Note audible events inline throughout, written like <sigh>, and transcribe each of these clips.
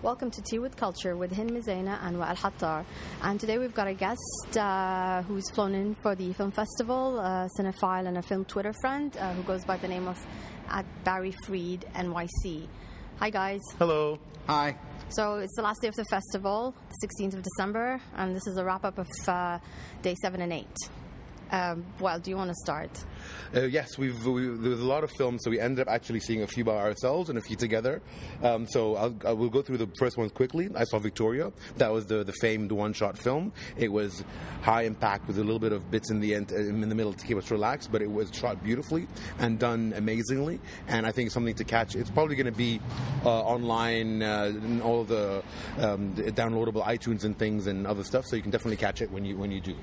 Welcome to Tea with Culture with Hind Mizena and Wa'al Hattar. And today we've got a guest uh, who's flown in for the film festival, a cinephile and a film Twitter friend uh, who goes by the name of at Barry Freed NYC. Hi guys. Hello. Hi. So it's the last day of the festival, the 16th of December, and this is a wrap up of uh, day seven and eight. Um, well, do you want to start? Uh, yes, we've we, there was a lot of films, so we ended up actually seeing a few by ourselves and a few together. Um, so I'll, I will go through the first ones quickly. I saw Victoria. That was the the famed one shot film. It was high impact with a little bit of bits in the end, in the middle to keep us relaxed, but it was shot beautifully and done amazingly. And I think something to catch. It's probably going to be uh, online uh, in all the, um, the downloadable iTunes and things and other stuff. So you can definitely catch it when you when you do.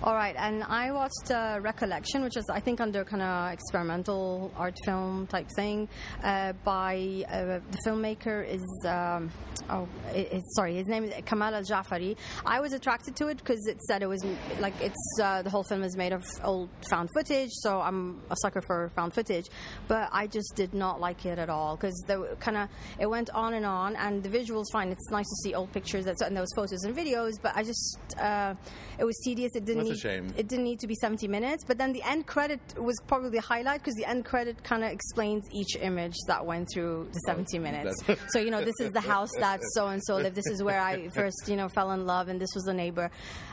All right, and I watched uh, Recollection, which is I think under kind of experimental art film type thing, uh, by uh, the filmmaker is um, oh it, sorry his name is Kamal Al Jafari. I was attracted to it because it said it was like it's uh, the whole film is made of old found footage, so I'm a sucker for found footage, but I just did not like it at all because the kind of it went on and on, and the visuals fine. It's nice to see old pictures and those photos and videos, but I just uh, it was tedious. It didn't. That's a shame. It didn't need to be 70 minutes, but then the end credit was probably the highlight because the end credit kind of explains each image that went through the 70 minutes. so you know, this is the house that so and so lived. This is where I first you know fell in love, and this was the neighbor,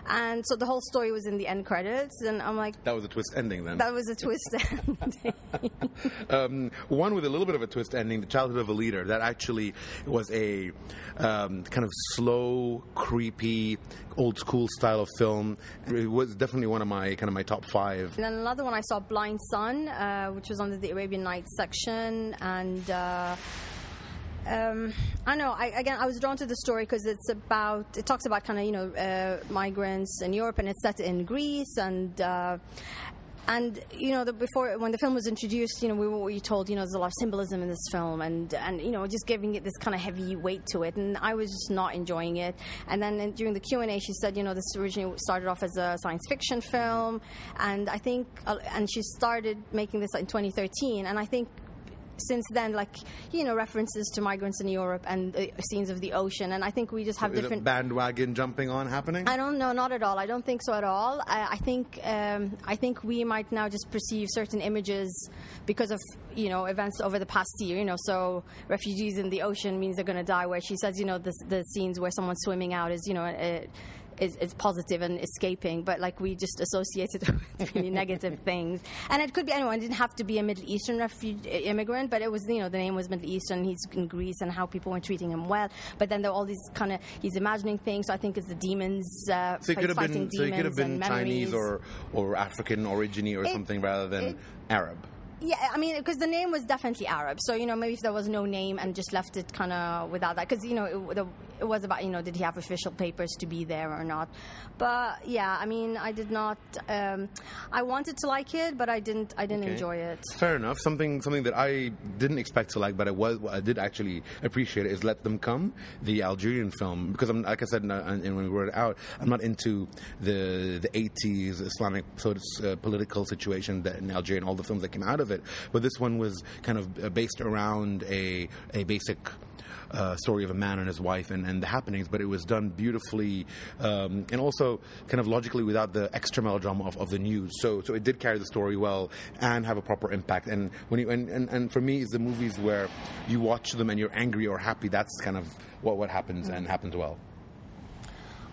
and so the whole story was in the end credits, and I'm like, that was a twist ending then. That was a twist <laughs> ending. um, one with a little bit of a twist ending, The Childhood of a Leader, that actually was a um, kind of slow, creepy, old school style of film. Was definitely one of my kind of my top five. And then another one I saw, Blind Sun, uh, which was under the Arabian Nights section, and. Uh, um, I know. I, again, I was drawn to the story because it's about. It talks about kind of you know uh, migrants in Europe, and it's set in Greece, and uh, and you know, the, before when the film was introduced, you know, we were told, you know, there's a lot of symbolism in this film, and and you know, just giving it this kind of heavy weight to it, and I was just not enjoying it. And then during the Q and A, she said, you know, this originally started off as a science fiction film, and I think, uh, and she started making this in 2013, and I think since then, like you know, references to migrants in Europe and the scenes of the ocean, and I think we just have so different bandwagon jumping on happening. I don't know, not at all. I don't think so at all. I, I think um, I think we might now just perceive certain images because of you know events over the past year. You know, so refugees in the ocean means they're going to die. Where she says, you know, the, the scenes where someone's swimming out is you know. A, is, is positive and escaping, but like we just associated it <laughs> with really negative things. And it could be anyone. It didn't have to be a Middle Eastern refugee immigrant, but it was you know the name was Middle Eastern. He's in Greece and how people weren't treating him well. But then there were all these kind of he's imagining things. So I think it's the demons. Uh, so it could have been so it could have been Chinese or or African origin or it, something rather than it, Arab. Yeah, I mean, because the name was definitely Arab. So, you know, maybe if there was no name and just left it kind of without that. Because, you know, it, the, it, was about, you know, did he have official papers to be there or not? But, yeah, I mean, I did not. Um, I wanted to like it, but I didn't I didn't okay. enjoy it. Fair enough. Something something that I didn't expect to like, but I, was, I did actually appreciate it is Let Them Come, the Algerian film. Because, I'm, like I said, and when we wrote it out, I'm not into the, the 80s Islamic sort of, uh, political situation that in Algeria and all the films that came out of it. But this one was kind of uh, based around a a basic uh, story of a man and his wife and, and the happenings, but it was done beautifully um, and also kind of logically without the extra melodrama of, of the news. So so it did carry the story well and have a proper impact. And when you, and, and, and for me, it's the movies where you watch them and you're angry or happy. That's kind of what what happens and happens well.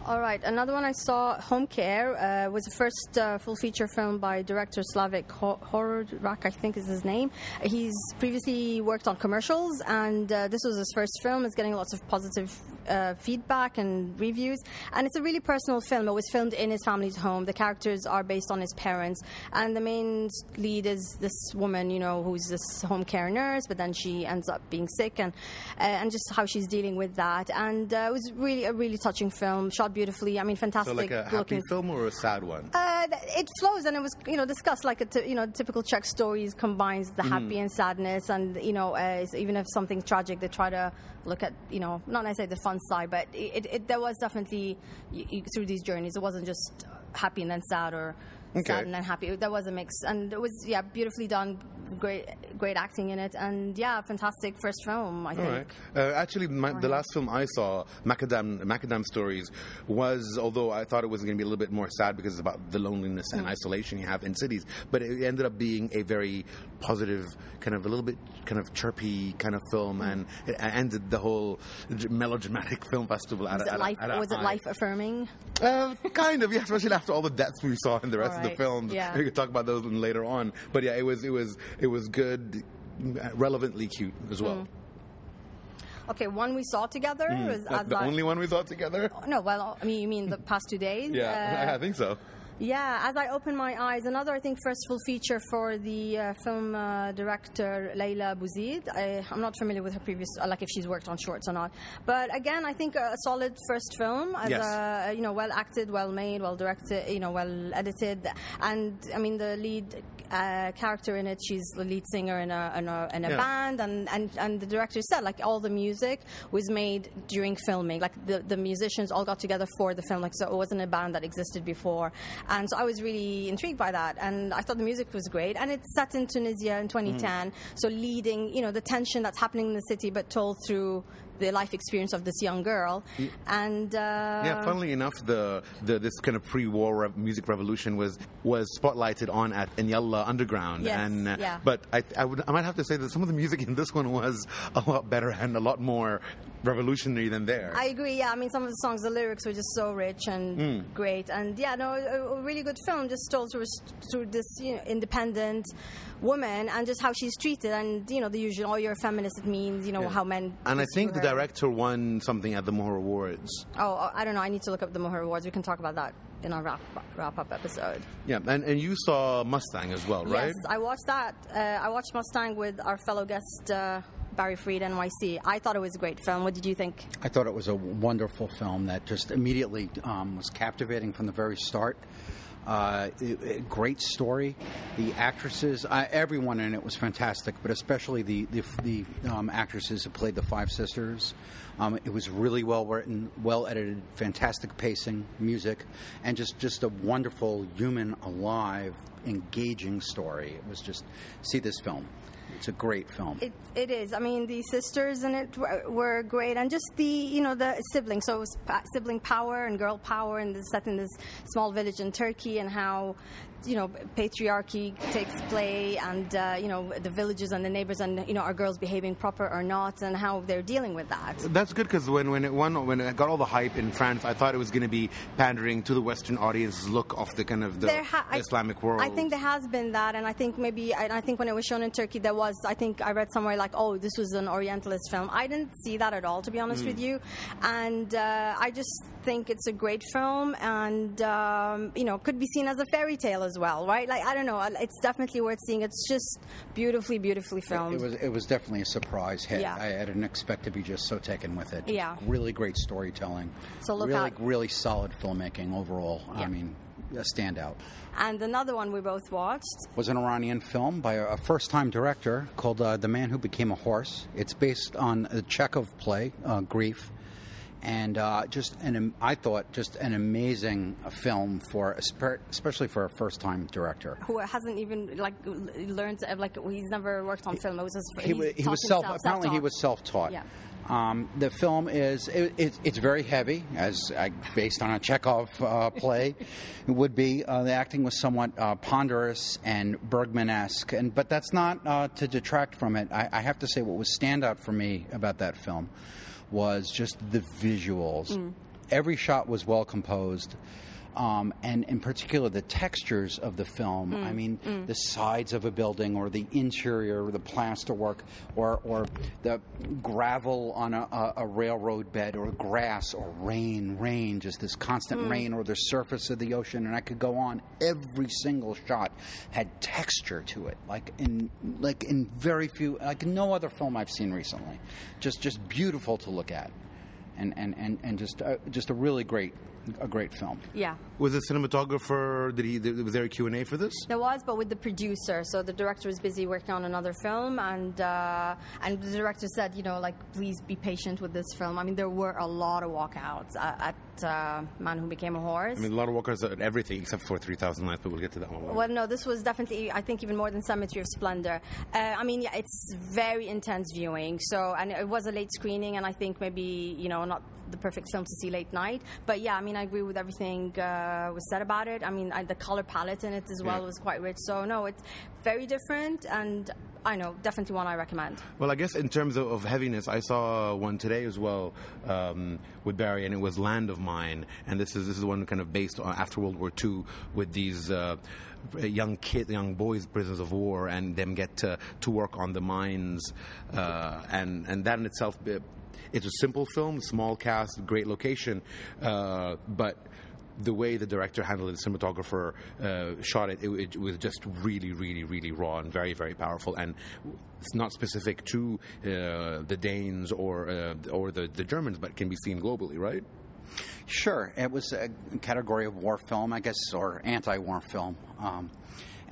All right, another one I saw, Home Care, uh, was the first uh, full feature film by director Slávek Horák, I think is his name. He's previously worked on commercials, and uh, this was his first film. It's getting lots of positive uh, feedback and reviews, and it's a really personal film. It was filmed in his family's home. The characters are based on his parents, and the main lead is this woman, you know, who's this home care nurse, but then she ends up being sick, and uh, and just how she's dealing with that. And uh, it was really a really touching film, shot beautifully. I mean, fantastic. So like a happy looking. film or a sad one? Uh, it flows, and it was you know discussed like a t- you know typical Czech stories combines the Mm-hmm. happy and sadness, and you know uh, even if something's tragic, they try to look at you know not necessarily the fun side, but it, it there was definitely through these journeys, it wasn't just happy and then sad or Okay. sad and then happy. There was a mix, and it was yeah beautifully done, great, great acting in it, and yeah, fantastic first film. I All think. right. Uh, actually, my, the last film I saw, Macadam Macadam Stories, was although I thought it was going to be a little bit more sad because it's about the loneliness Mm. and isolation you have in cities, but it ended up being a very positive, kind of a little bit kind of chirpy kind of film, Mm. and it ended the whole melodramatic <laughs> film festival. At Was a, it life? a Was it life affirming? Uh, kind of, yeah. Especially after all the deaths we saw in the rest All of the right, films. yeah. We could talk about those later on. But yeah, it was it was it was good, relevantly cute as well. Okay, one we saw together was That's as the only one we saw together. No, well, I mean, you mean the past two days? Yeah, Uh, <laughs> I think so. Yeah, as I open my eyes, another I think first full feature for the uh, film uh, director Leyla Bouzid. I, I'm not familiar with her previous, uh, like if she's worked on shorts or not. But again, I think a solid first film. As Yes. a, you know, well acted, well made, well directed, you know, well edited, and I mean the lead uh, character in it, she's the lead singer in a in a, in a Yeah. band, and, and and the director said like all the music was made during filming. Like the the musicians all got together for the film. Like so, it wasn't a band that existed before. And so I was really intrigued by that, and I thought the music was great. And it's set in Tunisia in mm. 2010, so leading, you know, the tension that's happening in the city, but told through the life experience of this young girl. And uh, Yeah, funnily enough, the, the this kind of pre-war rev- music revolution was was spotlighted on at Inyalla Underground, Yes, and uh, yeah. but I, I would I might have to say that some of the music in this one was a lot better and a lot more revolutionary than there. I agree. Yeah, I mean, some of the songs, the lyrics were just so rich and Hmm. great, and yeah, no, a, a really good film. Just told through, through this you know, independent woman and just how she's treated, and you know, the usual. Oh, you're a feminist. It means you know how men. and I think the misrule her. Director won something at the Muhr Awards. Oh, I don't know. I need to look up the Muhr Awards. We can talk about that in our wrap wrap up episode. Yeah, and, and you saw Mustang as well, right? Yes, I watched that. Uh, I watched Mustang with our fellow guest uh, Barry Freed, NYC. I thought it was a great film. What did you think? I thought it was a wonderful film that just immediately um, was captivating from the very start. Uh, it- it- great story. The actresses, uh, everyone in it was fantastic, but especially the the, the um, actresses who played the five sisters. Um, it was really well written, well edited, fantastic pacing, music, and just just a wonderful, human, alive, engaging story. It was just see this film. It's a great film. It, it is. I mean, the sisters in it were, great, and just the you know the siblings. So it was sibling power and girl power, and this set in this small village in Turkey, and how you know patriarchy takes play, and uh, you know the villages and the neighbors, and you know are girls behaving proper or not, and how they're dealing with that. That's good because when when it won, when it got all the hype in France, I thought it was going to be pandering to the Western audience's look of the kind of the ha- I- Islamic world. I think there has been that, and I think maybe, and I think when it was shown in Turkey, there was, I think I read somewhere like, oh, this was an Orientalist film. I didn't see that at all, to be honest with you, and uh, I just think it's a great film, and um, you know, could be seen as a fairy tale as well, right? Like I don't know, it's definitely worth seeing. It's just beautifully, beautifully filmed. It was it was definitely a surprise hit. Yeah. I, I didn't expect to be just so taken with it. Yeah. Really great storytelling. So look really out. really solid filmmaking overall. Yeah. I mean, a standout. and another one we both watched. Was an Iranian film by a, a first-time director called uh, The Man Who Became a Horse. It's based on a Chekhov play, uh, Grief. And uh, just an, I thought just an amazing film for, espe- especially for a first-time director. Who hasn't even like learned like he's never worked on film. It was just he, he was self. himself, Apparently, he self-taught. was self-taught. Yeah. Um, the film is it, it, it's very heavy, as uh, based on a Chekhov uh, play <laughs> it would be. Uh, the acting was somewhat uh, ponderous and Bergman-esque, and but that's not uh, to detract from it. I, I have to say, what was standout for me about that film was just the visuals. Mm. Every shot was well composed. Um, and in particular, the textures of the film. I mean, the sides of a building, or the interior, or the plasterwork, or or the gravel on a, a, railroad bed, or grass, or rain, rain, just this constant rain, or the surface of the ocean. And I could go on. Every single shot had texture to it, like in like in very few, like no other film I've seen recently. Just just beautiful to look at and and and, and just uh, just a really great a great film. Yeah. Was the cinematographer? Did he? Was there a Q and A for this? There was, but with the producer. So the director was busy working on another film, and uh, and the director said, you know, like please be patient with this film. I mean, there were a lot of walkouts at, at uh, Man Who Became a Horse. I mean, a lot of walkers at everything except for Three Thousand Nights, but we'll get to that one. Well, no, this was definitely, I think, even more than Cemetery of Splendor. Uh, I mean, yeah, it's very intense viewing. So, and it was a late screening, and I think maybe, you know, not the perfect film to see late night. But yeah, I mean, I agree with everything uh, was said about it. I mean, I, the color palette in it as well Yeah. was quite rich. So, no, it's very different, and I know, definitely one I recommend. Well, I guess in terms of, of heaviness, I saw one today as well um, with Barry, and it was Land of Mine, and this is this is one kind of based on after World War II with these. Uh, young kid, young boys, prisoners of war, and them get to, to work on the mines, uh, and and that in itself, it's a simple film, small cast, great location, uh, but the way the director handled it, the cinematographer uh, shot it, it, it was just really, really, really raw and very, very powerful. And it's not specific to uh, the Danes or uh, or the, the Germans, but can be seen globally, right? Sure, it was a category of war film, I guess, or anti-war film. Um,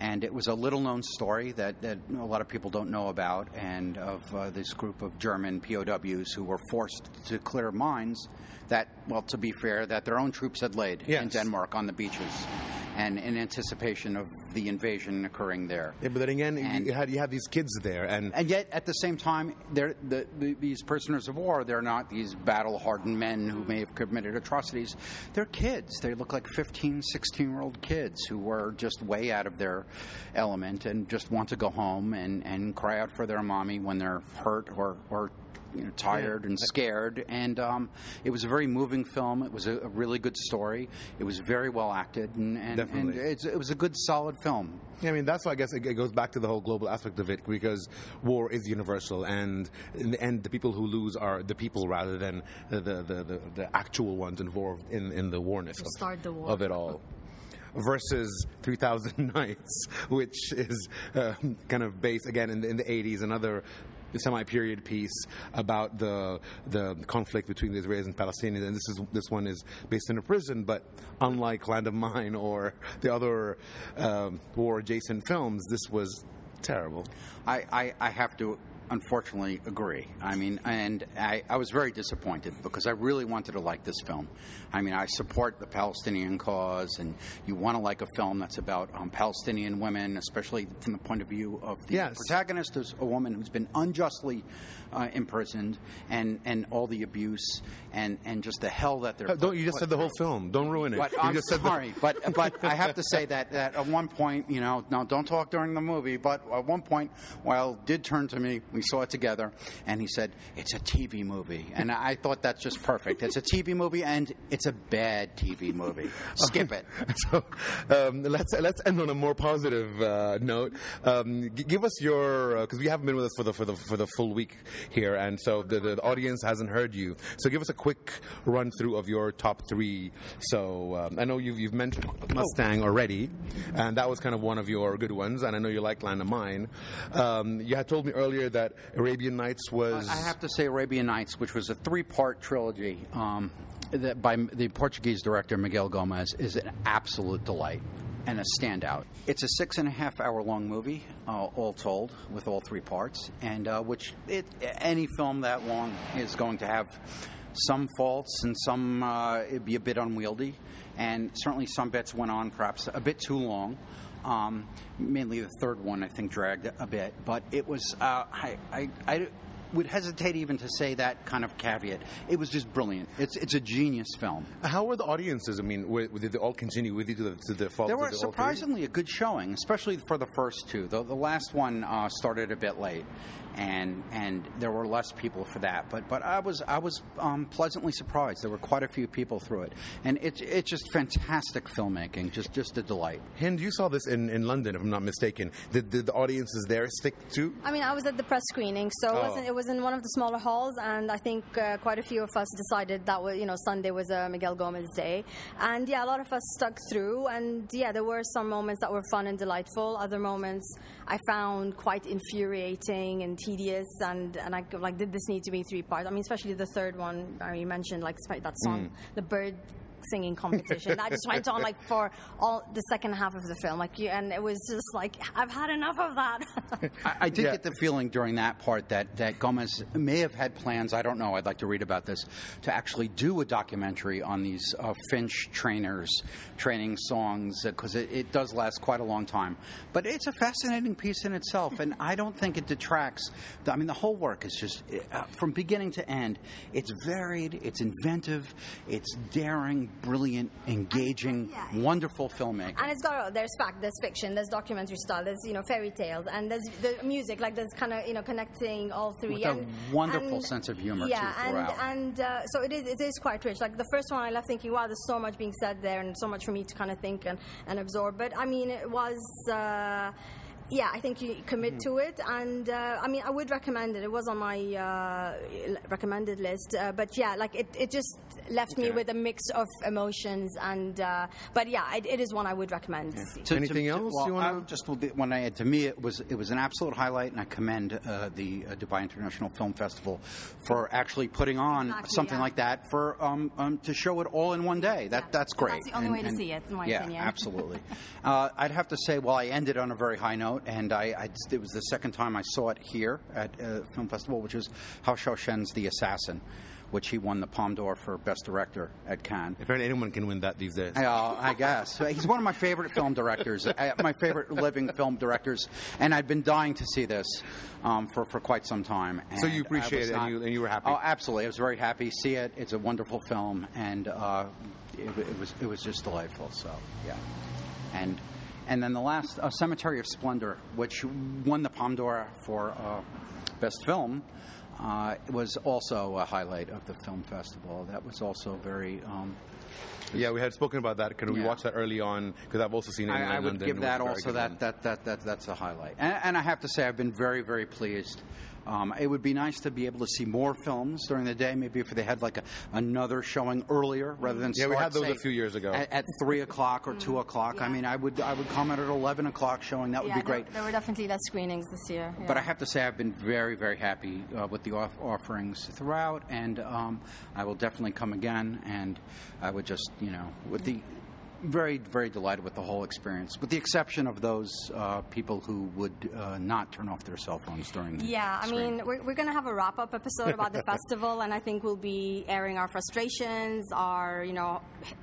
and it was a little-known story that, that a lot of people don't know about, and of uh, this group of German POWs who were forced to clear mines that, well, to be fair, that their own troops had laid in Denmark on the beaches, and in anticipation of the invasion occurring there. Yeah, but then again, And- you had you have these kids there, and And yet, at the same time, they're, the, the, these prisoners of war, they're not these battle hardened men who may have committed atrocities. They're kids. They look like 15, 16 year old kids who were just way out of their element and just want to go home and, and cry out for their mommy when they're hurt or, or you know, tired and scared. And um, it was a very moving film. It was a, a really good story. It was very well acted. And, and, and it's, it was a good, solid film. Yeah, I mean that's why I guess it it goes back to the whole global aspect of it because war is universal, and in the end, the people who lose are the people rather than the the, the, the, the actual ones involved in, in the warness of, start the war. of it all. Versus 3000 <laughs> Nights, which is um, kind of based again in the, in the 80s, another semi-period piece about the the conflict between the Israelis and Palestinians, and this is this one is based in a prison. But unlike Land of Mine or the other um, war-adjacent films, this was terrible. I, I, I have to unfortunately agree. I mean, and I, I was very disappointed because I really wanted to like this film. I mean, I support the Palestinian cause, and you want to like a film that's about um, Palestinian women, especially from the point of view of the Yes. protagonist is a woman who's been unjustly uh, imprisoned, and, and all the abuse and, and just the hell that they're. Uh, Don't you just said the whole film? Don't ruin it. But you I'm just said the- sorry, but but I have to say that, that at one point, you know, no, don't talk during the movie. But at one point, Weil did turn to me. We saw it together, and he said, "It's a TV movie," and I thought that's just perfect. It's a TV movie, and it's a bad TV movie. Skip it. <laughs> So um, let's let's end on a more positive uh, note. Um, g- give us your because we haven't been with us for the for the for the full week here, and so the, the audience hasn't heard you. So give us a quick run through of your top three. So um, I know you've you've mentioned Mustang already, and that was kind of one of your good ones, and I know you like Land of Mine. Um, you had told me earlier that Arabian Nights was. I have to say, Arabian Nights, which was a three-part trilogy um, that by the Portuguese director Miguel Gomes, is an absolute delight and a standout. It's a six and a half hour long movie, uh, all told, with all three parts, and uh, which it, any film that long is going to have some faults and some uh, it'd be a bit unwieldy, and certainly some bits went on perhaps a bit too long. Um, mainly the third one, I think, dragged a bit, but it was. Uh, I, I, I would hesitate even to say that kind of caveat. It was just brilliant. It's it's a genius film. How were the audiences? I mean, were, did they all continue with you to the to the fault? There were the surprisingly a good showing, especially for the first two. The, the last one uh, started a bit late, and and there were less people for that. But but I was I was um, pleasantly surprised. There were quite a few people through it, and it's it's just fantastic filmmaking, just just a delight. Hind, you saw this in, in London, if I'm not mistaken. Did, did the audiences there stick to? I mean, I was at the press screening, so it, Oh. wasn't, it was in one of the smaller halls, and I think uh, quite a few of us decided that was, you know, Sunday was a Miguel Gomes day, and yeah, a lot of us stuck through, and yeah, there were some moments that were fun and delightful. Other moments I found quite infuriating and tedious, and and I like, did this need to be three parts? I mean, especially the third one, I mean, you mentioned like that song, mm. the bird singing competition that just went on like for all the second half of the film. Like, you, and it was just like I've had enough of that. <laughs> I, I did Yeah. get the feeling during that part that, that Gomes may have had plans, I don't know, I'd like to read about this, to actually do a documentary on these uh, Finch trainers training songs, because it, it does last quite a long time. But it's a fascinating piece in itself, and I don't think it detracts. I mean, the whole work is just, uh, from beginning to end, it's varied, it's inventive, it's daring, brilliant, engaging, Yeah. wonderful filmmaking. And it's got there's fact, there's fiction, there's documentary style, there's you know fairy tales, and there's the music. Like there's kind of you know connecting all three. With a and, wonderful and- sense of humor, Yeah, too, and and uh, so it is. It is quite rich. Like the first one, I left thinking, wow, there's so much being said there, and so much for me to kind of think and, and absorb. But I mean, it was. Uh, yeah, I think you commit Mm-hmm. to it, and uh, I mean, I would recommend it. It was on my uh, recommended list, uh, but yeah, like it, it just left me with a mix of emotions, and uh, but yeah, it, it is one I would recommend. to see. To- Anything to- else well, you wanna- I just when I to me it was it was an absolute highlight, and I commend uh, the uh, Dubai International Film Festival for actually putting on Exactly, something yeah. like that for um, um, to show it all in one day. That Yeah. that's great. That's the only way to see it, in my yeah, opinion. <laughs> absolutely. uh, I'd have to say, well, I ended on a very high note, and I, I it was the second time I saw it here at uh, Film Festival, which is Hou Hsiao-hsien's The Assassin. Which he won the Palme d'Or for Best Director at Cannes. Apparently, anyone can win that these days. Uh, I guess he's one of my favorite film directors, uh, my favorite living film directors, and I'd been dying to see this um, for for quite some time. So you appreciate was it and you- and you were happy? Oh, absolutely! I was very happy. to See it. It's a wonderful film, and uh, it, it was it was just delightful. So yeah, and and then the last uh, Cemetery of Splendor, which won the Palme d'Or for uh, best film. Uh, was also a highlight of the film festival. That was also very um, Yeah, we had spoken about that. Can we Yeah. watch that early on? Because I've also seen it in I, I would London. give that also that, that, that, that that's a highlight. And, and I have to say, I've been very, very pleased. Um, it would be nice to be able to see more films during the day. Maybe if they had like a, another showing earlier rather than Yeah, we had those say, a few years ago. at, at three o'clock or two o'clock. I mean, I would I would come at an eleven o'clock showing. That would yeah, be great. There, there were definitely less screenings this year. But I have to say, I've been very, very happy uh, with the off- offerings throughout, and um, I will definitely come again. And I would just, you know, with the very, very delighted with the whole experience, with the exception of those uh, people who would uh, not turn off their cell phones during. the Yeah, I screen. mean, we're, we're going to have a wrap up episode about the <laughs> festival, and I think we'll be airing our frustrations, our, you know,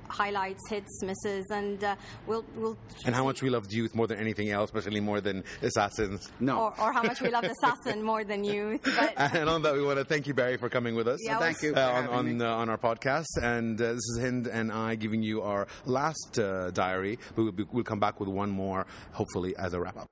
highlights, hits, misses, and uh, we'll. we'll and how much we loved youth more than anything else, especially more than Assassins. no. Or, or how much we love Assassin more than youth. <laughs> But And on that, we want to thank you, Barry, for coming with us. Yeah, Thank you uh, on on, uh, on our podcast. And uh, this is Hind and I giving you our last uh, diary. We will be, we'll come back with one more, hopefully, as a wrap up.